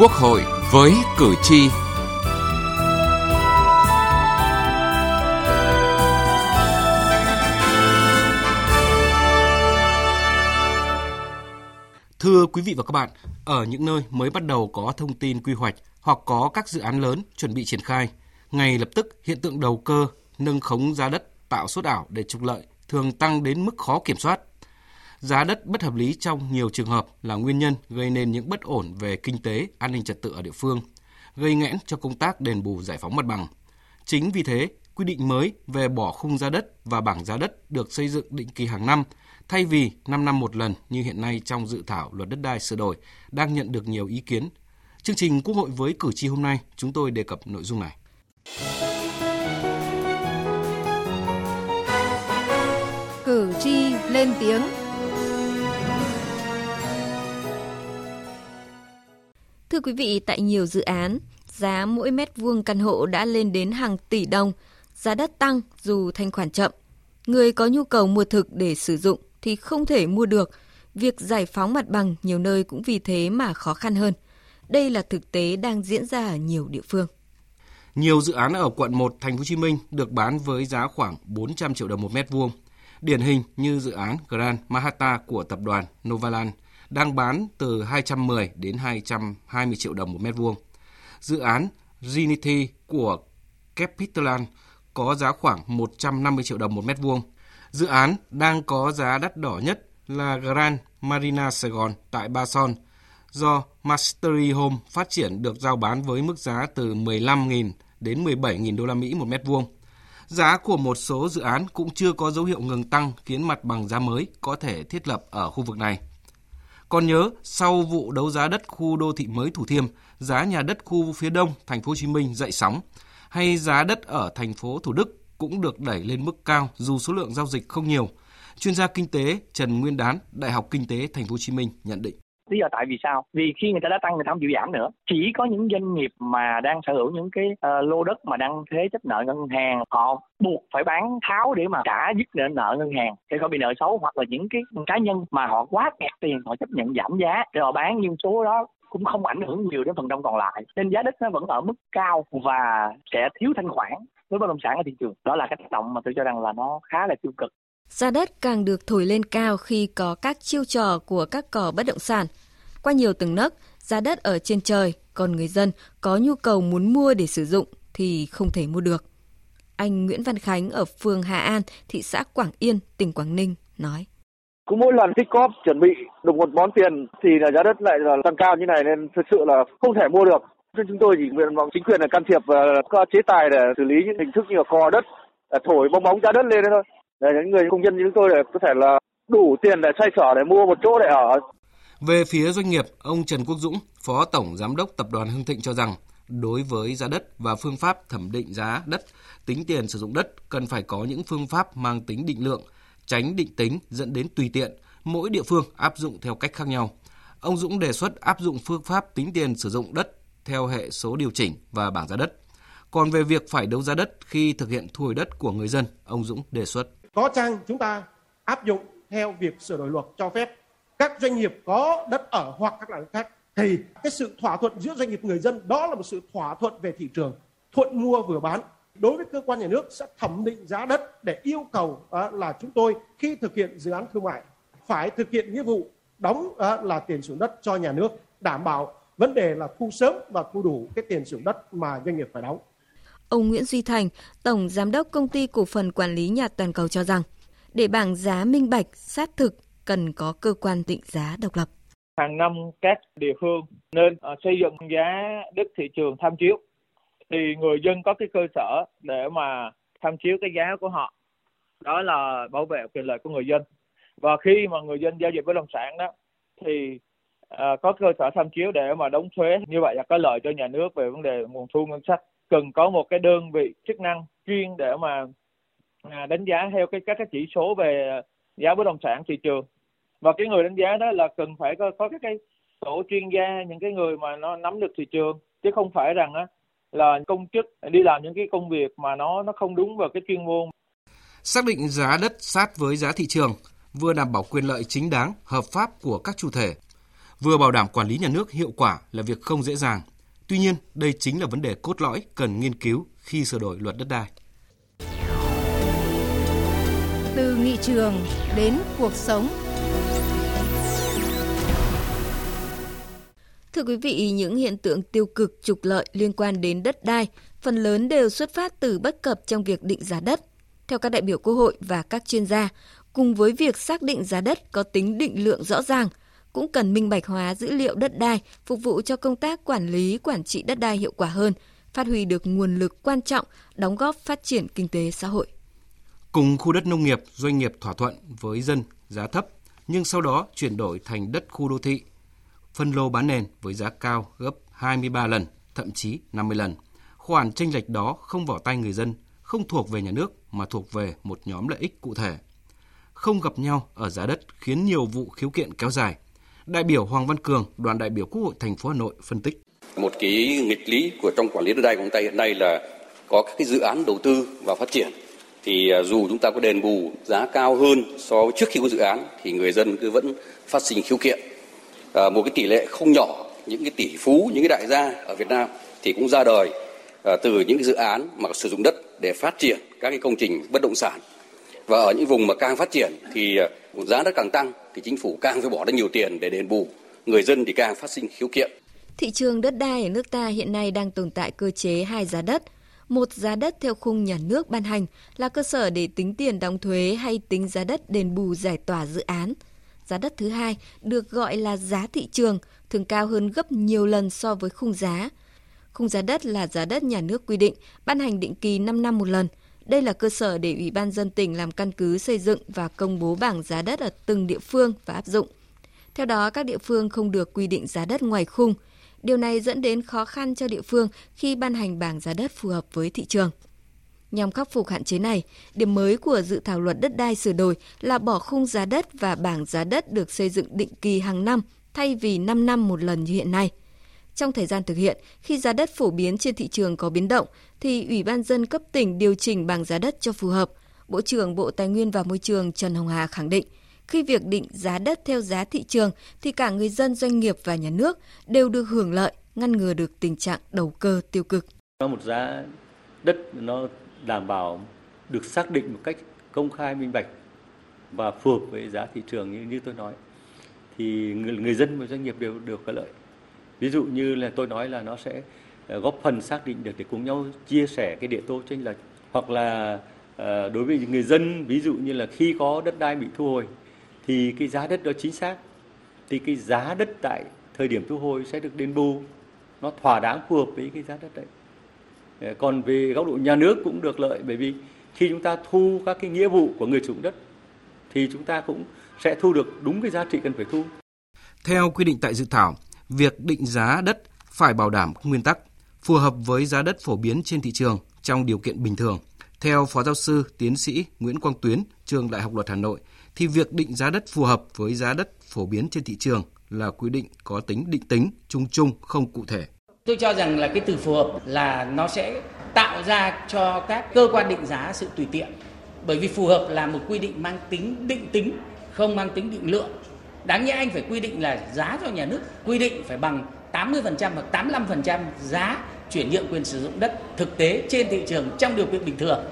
Quốc hội với cử tri. Thưa quý vị và các bạn, ở những nơi mới bắt đầu có thông tin quy hoạch hoặc có các dự án lớn chuẩn bị triển khai, ngay lập tức hiện tượng đầu cơ, nâng khống giá đất tạo sốt ảo để trục lợi thường tăng đến mức khó kiểm soát. Giá đất bất hợp lý trong nhiều trường hợp là nguyên nhân gây nên những bất ổn về kinh tế, an ninh trật tự ở địa phương, gây nghẽn cho công tác đền bù giải phóng mặt bằng. Chính vì thế, quy định mới về bỏ khung giá đất và bảng giá đất được xây dựng định kỳ hàng năm thay vì 5 năm một lần như hiện nay trong dự thảo luật đất đai sửa đổi đang nhận được nhiều ý kiến. Chương trình Quốc hội với cử tri hôm nay, chúng tôi đề cập nội dung này. Cử tri lên tiếng Thưa quý vị, tại nhiều dự án, giá mỗi mét vuông căn hộ đã lên đến hàng tỷ đồng, giá đất tăng dù thanh khoản chậm. Người có nhu cầu mua thực để sử dụng thì không thể mua được. Việc giải phóng mặt bằng nhiều nơi cũng vì thế mà khó khăn hơn. Đây là thực tế đang diễn ra ở nhiều địa phương. Nhiều dự án ở quận 1 thành phố Hồ Chí Minh được bán với giá khoảng 400 triệu đồng một mét vuông. Điển hình như dự án Grand Mahata của tập đoàn Novaland đang bán từ 210 đến 220 triệu đồng một mét vuông. Dự án Zenity của Capitaland có giá khoảng 150 triệu đồng một mét vuông. Dự án đang có giá đắt đỏ nhất là Grand Marina Sài Gòn tại Ba Son, do Mastery Home phát triển được giao bán với mức giá từ 15.000 đến 17.000 đô la Mỹ một mét vuông. Giá của một số dự án cũng chưa có dấu hiệu ngừng tăng khiến mặt bằng giá mới có thể thiết lập ở khu vực này. Còn nhớ, sau vụ đấu giá đất khu đô thị mới Thủ Thiêm, giá nhà đất khu phía Đông thành phố Hồ Chí Minh dậy sóng, hay giá đất ở thành phố Thủ Đức cũng được đẩy lên mức cao dù số lượng giao dịch không nhiều. Chuyên gia kinh tế Trần Nguyên Đán, Đại học Kinh tế Thành phố Hồ Chí Minh nhận định. Lý do tại vì sao? Vì khi người ta đã tăng người ta không chịu giảm nữa. Chỉ có những doanh nghiệp mà đang sở hữu những cái uh, lô đất mà đang thế chấp nợ ngân hàng họ buộc phải bán tháo để mà trả dứt nợ nợ ngân hàng để khỏi bị nợ xấu hoặc là những cái cá nhân mà họ quá kẹt tiền họ chấp nhận giảm giá để họ bán nhưng số đó cũng không ảnh hưởng nhiều đến phần đông còn lại nên giá đất nó vẫn ở mức cao và sẽ thiếu thanh khoản với bất động sản ở thị trường đó là cái tác động mà tôi cho rằng là nó khá là tiêu cực Giá đất càng được thổi lên cao khi có các chiêu trò của các cò bất động sản. Qua nhiều tầng nấc, giá đất ở trên trời, còn người dân có nhu cầu muốn mua để sử dụng thì không thể mua được. Anh Nguyễn Văn Khánh ở phường Hà An, thị xã Quảng Yên, tỉnh Quảng Ninh nói. Cứ mỗi lần tích cóp chuẩn bị được một món tiền thì là giá đất lại là tăng cao như này nên thực sự là không thể mua được. Nên chúng tôi chỉ nguyện vọng chính quyền là can thiệp và có chế tài để xử lý những hình thức như là cò đất, à, thổi bong bóng giá đất lên thôi. Để những người công nhân như chúng tôi để có thể là đủ tiền để xoay sở để mua một chỗ để ở. Về phía doanh nghiệp, ông Trần Quốc Dũng, Phó Tổng Giám đốc Tập đoàn Hưng Thịnh cho rằng, đối với giá đất và phương pháp thẩm định giá đất, tính tiền sử dụng đất cần phải có những phương pháp mang tính định lượng, tránh định tính dẫn đến tùy tiện, mỗi địa phương áp dụng theo cách khác nhau. Ông Dũng đề xuất áp dụng phương pháp tính tiền sử dụng đất theo hệ số điều chỉnh và bảng giá đất. Còn về việc phải đấu giá đất khi thực hiện thu hồi đất của người dân, ông Dũng đề xuất. Có chăng chúng ta áp dụng theo việc sửa đổi luật cho phép các doanh nghiệp có đất ở hoặc các loại khác thì cái sự thỏa thuận giữa doanh nghiệp người dân đó là một sự thỏa thuận về thị trường thuận mua vừa bán đối với cơ quan nhà nước sẽ thẩm định giá đất để yêu cầu uh, là chúng tôi khi thực hiện dự án thương mại phải thực hiện nghĩa vụ đóng uh, là tiền sử dụng đất cho nhà nước đảm bảo vấn đề là thu sớm và thu đủ cái tiền sử dụng đất mà doanh nghiệp phải đóng. Ông Nguyễn Duy Thành, Tổng Giám đốc Công ty Cổ phần Quản lý Nhà Toàn cầu cho rằng, để bảng giá minh bạch, sát thực, cần có cơ quan định giá độc lập. Hàng năm các địa phương nên ờ, xây dựng giá đất thị trường tham chiếu thì người dân có cái cơ sở để mà tham chiếu cái giá của họ. Đó là bảo vệ quyền lợi của người dân. Và khi mà người dân giao dịch bất động sản đó thì à, có cơ sở tham chiếu để mà đóng thuế như vậy là có lợi cho nhà nước về vấn đề nguồn thu ngân sách cần có một cái đơn vị chức năng chuyên để mà à, đánh giá theo cái các cái chỉ số về giá bất động sản thị trường và cái người đánh giá đó là cần phải có có các cái tổ chuyên gia những cái người mà nó nắm được thị trường chứ không phải rằng á là công chức đi làm những cái công việc mà nó nó không đúng vào cái chuyên môn. Xác định giá đất sát với giá thị trường, vừa đảm bảo quyền lợi chính đáng, hợp pháp của các chủ thể, Vừa bảo đảm quản lý nhà nước hiệu quả là việc không dễ dàng. Tuy nhiên, đây chính là vấn đề cốt lõi cần nghiên cứu khi sửa đổi luật đất đai. Từ nghị trường đến cuộc sống. Thưa quý vị, những hiện tượng tiêu cực trục lợi liên quan đến đất đai phần lớn đều xuất phát từ bất cập trong việc định giá đất. Theo các đại biểu Quốc hội và các chuyên gia, cùng với việc xác định giá đất có tính định lượng rõ ràng, cũng cần minh bạch hóa dữ liệu đất đai phục vụ cho công tác quản lý quản trị đất đai hiệu quả hơn, phát huy được nguồn lực quan trọng đóng góp phát triển kinh tế xã hội. Cùng khu đất nông nghiệp, doanh nghiệp thỏa thuận với dân giá thấp, nhưng sau đó chuyển đổi thành đất khu đô thị, phân lô bán nền với giá cao gấp 23 lần, thậm chí 50 lần. Khoản tranh lệch đó không vào tay người dân, không thuộc về nhà nước mà thuộc về một nhóm lợi ích cụ thể. Không gặp nhau ở giá đất khiến nhiều vụ khiếu kiện kéo dài. Đại biểu Hoàng Văn Cường, đoàn đại biểu Quốc hội thành phố Hà Nội phân tích. Một cái nghịch lý của trong quản lý đất đai của chúng ta hiện nay là có các cái dự án đầu tư và phát triển thì à, dù chúng ta có đền bù giá cao hơn so với trước khi có dự án thì người dân cứ vẫn phát sinh khiếu kiện. À, một cái tỷ lệ không nhỏ những cái tỷ phú, những cái đại gia ở Việt Nam thì cũng ra đời à, từ những cái dự án mà sử dụng đất để phát triển các cái công trình bất động sản. Và ở những vùng mà càng phát triển thì à, giá đất càng tăng thì chính phủ càng phải bỏ ra nhiều tiền để đền bù, người dân thì càng phát sinh khiếu kiện. Thị trường đất đai ở nước ta hiện nay đang tồn tại cơ chế hai giá đất – một giá đất theo khung nhà nước ban hành là cơ sở để tính tiền đóng thuế hay tính giá đất đền bù giải tỏa dự án. Giá đất thứ hai được gọi là giá thị trường, thường cao hơn gấp nhiều lần so với khung giá. Khung giá đất là giá đất nhà nước quy định, ban hành định kỳ 5 năm một lần. Đây là cơ sở để Ủy ban dân tỉnh làm căn cứ xây dựng và công bố bảng giá đất ở từng địa phương và áp dụng. Theo đó, các địa phương không được quy định giá đất ngoài khung – Điều này dẫn đến khó khăn cho địa phương khi ban hành bảng giá đất phù hợp với thị trường. Nhằm khắc phục hạn chế này, điểm mới của dự thảo luật đất đai sửa đổi là bỏ khung giá đất và bảng giá đất được xây dựng định kỳ hàng năm thay vì 5 năm một lần như hiện nay. Trong thời gian thực hiện, khi giá đất phổ biến trên thị trường có biến động, thì Ủy ban dân cấp tỉnh điều chỉnh bảng giá đất cho phù hợp. Bộ trưởng Bộ Tài nguyên và Môi trường Trần Hồng Hà khẳng định – khi việc định giá đất theo giá thị trường thì cả người dân, doanh nghiệp và nhà nước đều được hưởng lợi, ngăn ngừa được tình trạng đầu cơ tiêu cực. Có một giá đất nó đảm bảo được xác định một cách công khai minh bạch và phù hợp với giá thị trường như như tôi nói thì người, người dân và doanh nghiệp đều được có lợi. Ví dụ như là tôi nói là nó sẽ ờ, góp phần xác định được để cùng nhau chia sẻ cái địa tô chênh lệch hoặc là ờ, đối với người dân ví dụ như là khi có đất đai bị thu hồi thì cái giá đất đó chính xác thì cái giá đất tại thời điểm thu hồi sẽ được đền bù nó thỏa đáng phù hợp với cái giá đất đấy ờ, còn về góc độ nhà nước cũng được lợi bởi vì khi chúng ta thu các cái nghĩa vụ của người chủ đất thì chúng ta cũng sẽ thu được đúng cái giá trị cần phải thu. Theo quy định tại dự thảo, việc định giá đất phải bảo đảm nguyên tắc phù hợp với giá đất phổ biến trên thị trường trong điều kiện bình thường. Theo Phó Giáo sư Tiến sĩ Nguyễn Quang Tuyến, Trường Đại học Luật Hà Nội, thì việc định giá đất phù hợp với giá đất phổ biến trên thị trường là quy định có tính định tính, chung chung, không cụ thể. Tôi cho rằng là cái từ phù hợp là nó sẽ tạo ra cho các cơ quan định giá sự tùy tiện. Bởi vì phù hợp là một quy định mang tính định tính, không mang tính định lượng. Đáng nhẽ anh phải quy định là giá cho nhà nước, quy định phải bằng 80% hoặc 85% giá chuyển nhượng quyền sử dụng đất thực tế trên thị trường trong điều kiện bình thường.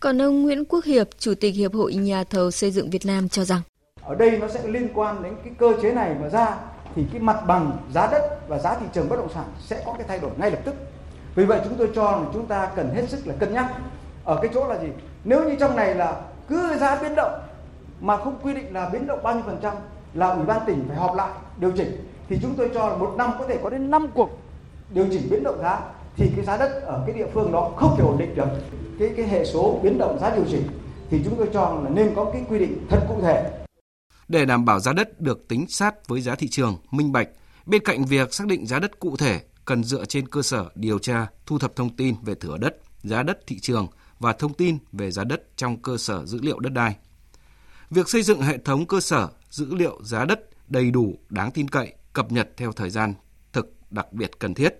Còn ông Nguyễn Quốc Hiệp, Chủ tịch Hiệp hội Nhà thầu xây dựng Việt Nam cho rằng ở đây nó sẽ liên quan đến cái cơ chế này mà ra thì cái mặt bằng giá đất và giá thị trường bất động sản sẽ có cái thay đổi ngay lập tức. Vì vậy chúng tôi cho là chúng ta cần hết sức là cân nhắc ở cái chỗ là gì? Nếu như trong này là cứ giá biến động mà không quy định là biến động bao nhiêu phần trăm là ủy ban tỉnh phải họp lại điều chỉnh thì chúng tôi cho là một năm có thể có đến 5 cuộc điều chỉnh biến động giá thì cái giá đất ở cái địa phương đó không thể ổn định được cái cái hệ số biến động giá điều chỉnh thì chúng tôi cho là nên có cái quy định thật cụ thể. Để đảm bảo giá đất được tính sát với giá thị trường, minh bạch, bên cạnh việc xác định giá đất cụ thể cần dựa trên cơ sở điều tra, thu thập thông tin về thửa đất, giá đất thị trường và thông tin về giá đất trong cơ sở dữ liệu đất đai. Việc xây dựng hệ thống cơ sở dữ liệu giá đất đầy đủ, đáng tin cậy, cập nhật theo thời gian thực đặc biệt cần thiết.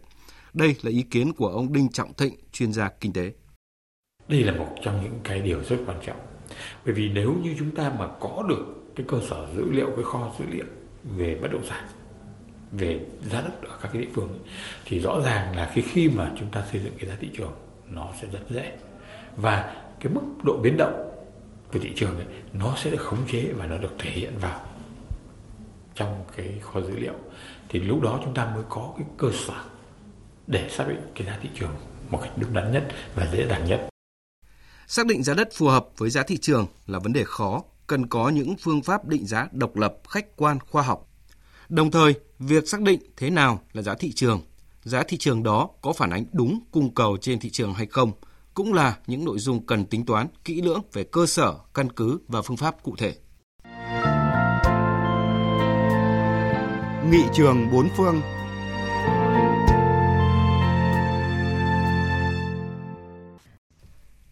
Đây là ý kiến của ông Đinh Trọng Thịnh, chuyên gia kinh tế. Đây là một trong những cái điều rất quan trọng. Bởi vì nếu như chúng ta mà có được cái cơ sở dữ liệu, cái kho dữ liệu về bất động sản về giá đất ở các cái địa phương ấy, thì rõ ràng là khi khi mà chúng ta xây dựng cái giá thị trường nó sẽ rất dễ và cái mức độ biến động của thị trường ấy, nó sẽ được khống chế và nó được thể hiện vào trong cái kho dữ liệu thì lúc đó chúng ta mới có cái cơ sở để xác định cái giá thị trường một cách đúng đắn nhất và dễ dàng nhất. Xác định giá đất phù hợp với giá thị trường là vấn đề khó, cần có những phương pháp định giá độc lập, khách quan, khoa học. Đồng thời, việc xác định thế nào là giá thị trường, giá thị trường đó có phản ánh đúng cung cầu trên thị trường hay không, cũng là những nội dung cần tính toán kỹ lưỡng về cơ sở, căn cứ và phương pháp cụ thể. Nghị trường bốn phương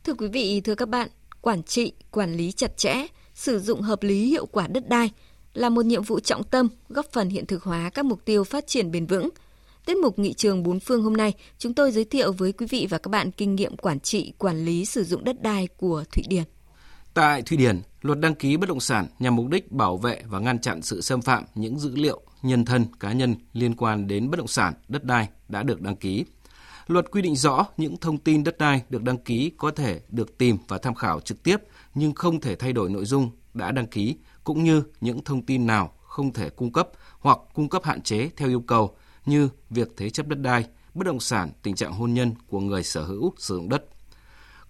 Thưa quý vị, thưa các bạn, quản trị, quản lý chặt chẽ, sử dụng hợp lý hiệu quả đất đai là một nhiệm vụ trọng tâm góp phần hiện thực hóa các mục tiêu phát triển bền vững. Tiết mục Nghị trường bốn phương hôm nay, chúng tôi giới thiệu với quý vị và các bạn kinh nghiệm quản trị, quản lý sử dụng đất đai của Thụy Điển. Tại Thụy Điển, luật đăng ký bất động sản nhằm mục đích bảo vệ và ngăn chặn sự xâm phạm những dữ liệu nhân thân cá nhân liên quan đến bất động sản, đất đai đã được đăng ký. Luật quy định rõ những thông tin đất đai được đăng ký có thể được tìm và tham khảo trực tiếp nhưng không thể thay đổi nội dung đã đăng ký cũng như những thông tin nào không thể cung cấp hoặc cung cấp hạn chế theo yêu cầu như việc thế chấp đất đai, bất động sản, tình trạng hôn nhân của người sở hữu sử dụng đất.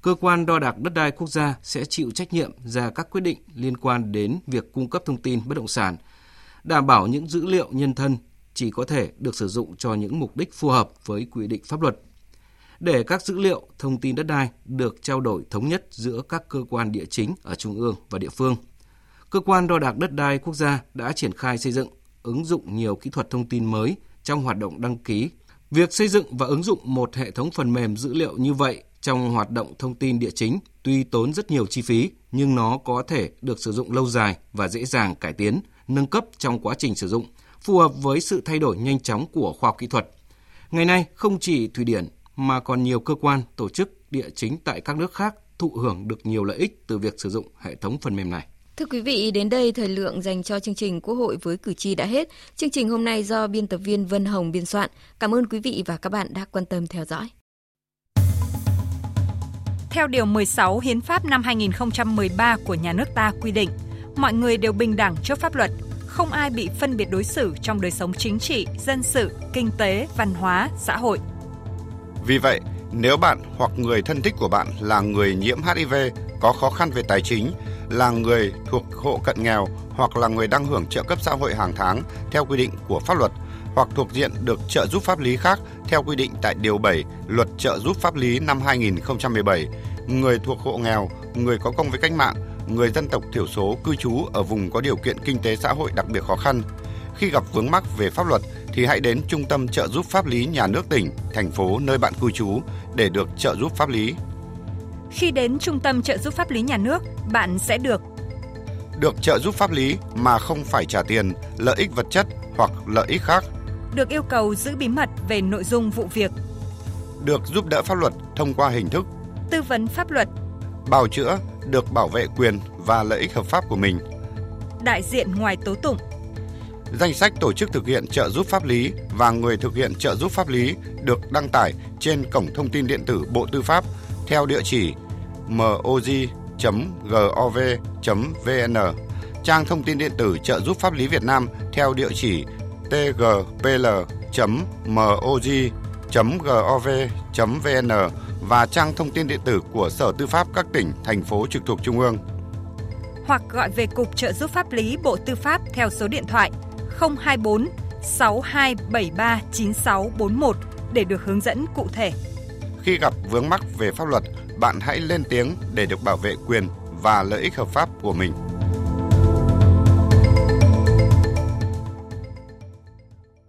Cơ quan đo đạc đất đai quốc gia sẽ chịu trách nhiệm ra các quyết định liên quan đến việc cung cấp thông tin bất động sản, đảm bảo những dữ liệu nhân thân chỉ có thể được sử dụng cho những mục đích phù hợp với quy định pháp luật. Để các dữ liệu, thông tin đất đai được trao đổi thống nhất giữa các cơ quan địa chính ở trung ương và địa phương. Cơ quan đo đạc đất đai quốc gia đã triển khai xây dựng, ứng dụng nhiều kỹ thuật thông tin mới trong hoạt động đăng ký. Việc xây dựng và ứng dụng một hệ thống phần mềm dữ liệu như vậy trong hoạt động thông tin địa chính tuy tốn rất nhiều chi phí nhưng nó có thể được sử dụng lâu dài và dễ dàng cải tiến, nâng cấp trong quá trình sử dụng, phù hợp với sự thay đổi nhanh chóng của khoa học kỹ thuật. Ngày nay, không chỉ Thụy Điển mà còn nhiều cơ quan, tổ chức địa chính tại các nước khác thụ hưởng được nhiều lợi ích từ việc sử dụng hệ thống phần mềm này. Thưa quý vị, đến đây thời lượng dành cho chương trình Quốc hội với cử tri đã hết. Chương trình hôm nay do biên tập viên Vân Hồng biên soạn. Cảm ơn quý vị và các bạn đã quan tâm theo dõi. Theo Điều 16 Hiến pháp năm 2013 của nhà nước ta quy định, mọi người đều bình đẳng trước pháp luật, không ai bị phân biệt đối xử trong đời sống chính trị, dân sự, kinh tế, văn hóa, xã hội. Vì vậy, nếu bạn hoặc người thân thích của bạn là người nhiễm HIV, có khó khăn về tài chính, là người thuộc hộ cận nghèo hoặc là người đang hưởng trợ cấp xã hội hàng tháng theo quy định của pháp luật hoặc thuộc diện được trợ giúp pháp lý khác theo quy định tại Điều 7 Luật trợ giúp pháp lý năm 2017, người thuộc hộ nghèo, người có công với cách mạng, người dân tộc thiểu số cư trú ở vùng có điều kiện kinh tế xã hội đặc biệt khó khăn. Khi gặp vướng mắc về pháp luật thì hãy đến Trung tâm trợ giúp pháp lý nhà nước tỉnh, thành phố nơi bạn cư trú để được trợ giúp pháp lý. Khi đến Trung tâm trợ giúp pháp lý nhà nước, bạn sẽ được được trợ giúp pháp lý mà không phải trả tiền, lợi ích vật chất hoặc lợi ích khác. Được yêu cầu giữ bí mật về nội dung vụ việc. Được giúp đỡ pháp luật thông qua hình thức tư vấn pháp luật, bào chữa, được bảo vệ quyền và lợi ích hợp pháp của mình. Đại diện ngoài tố tụng. Danh sách tổ chức thực hiện trợ giúp pháp lý và người thực hiện trợ giúp pháp lý được đăng tải trên cổng thông tin điện tử Bộ Tư pháp theo địa chỉ moj.gov.vn, trang thông tin điện tử trợ giúp pháp lý Việt Nam theo địa chỉ tgpl.moj.gov.vn và trang thông tin điện tử của Sở Tư pháp các tỉnh, thành phố trực thuộc Trung ương. Hoặc gọi về Cục Trợ giúp pháp lý Bộ Tư pháp theo số điện thoại 024 6273 9641 để được hướng dẫn cụ thể. Khi gặp vướng mắc về pháp luật, bạn hãy lên tiếng để được bảo vệ quyền và lợi ích hợp pháp của mình.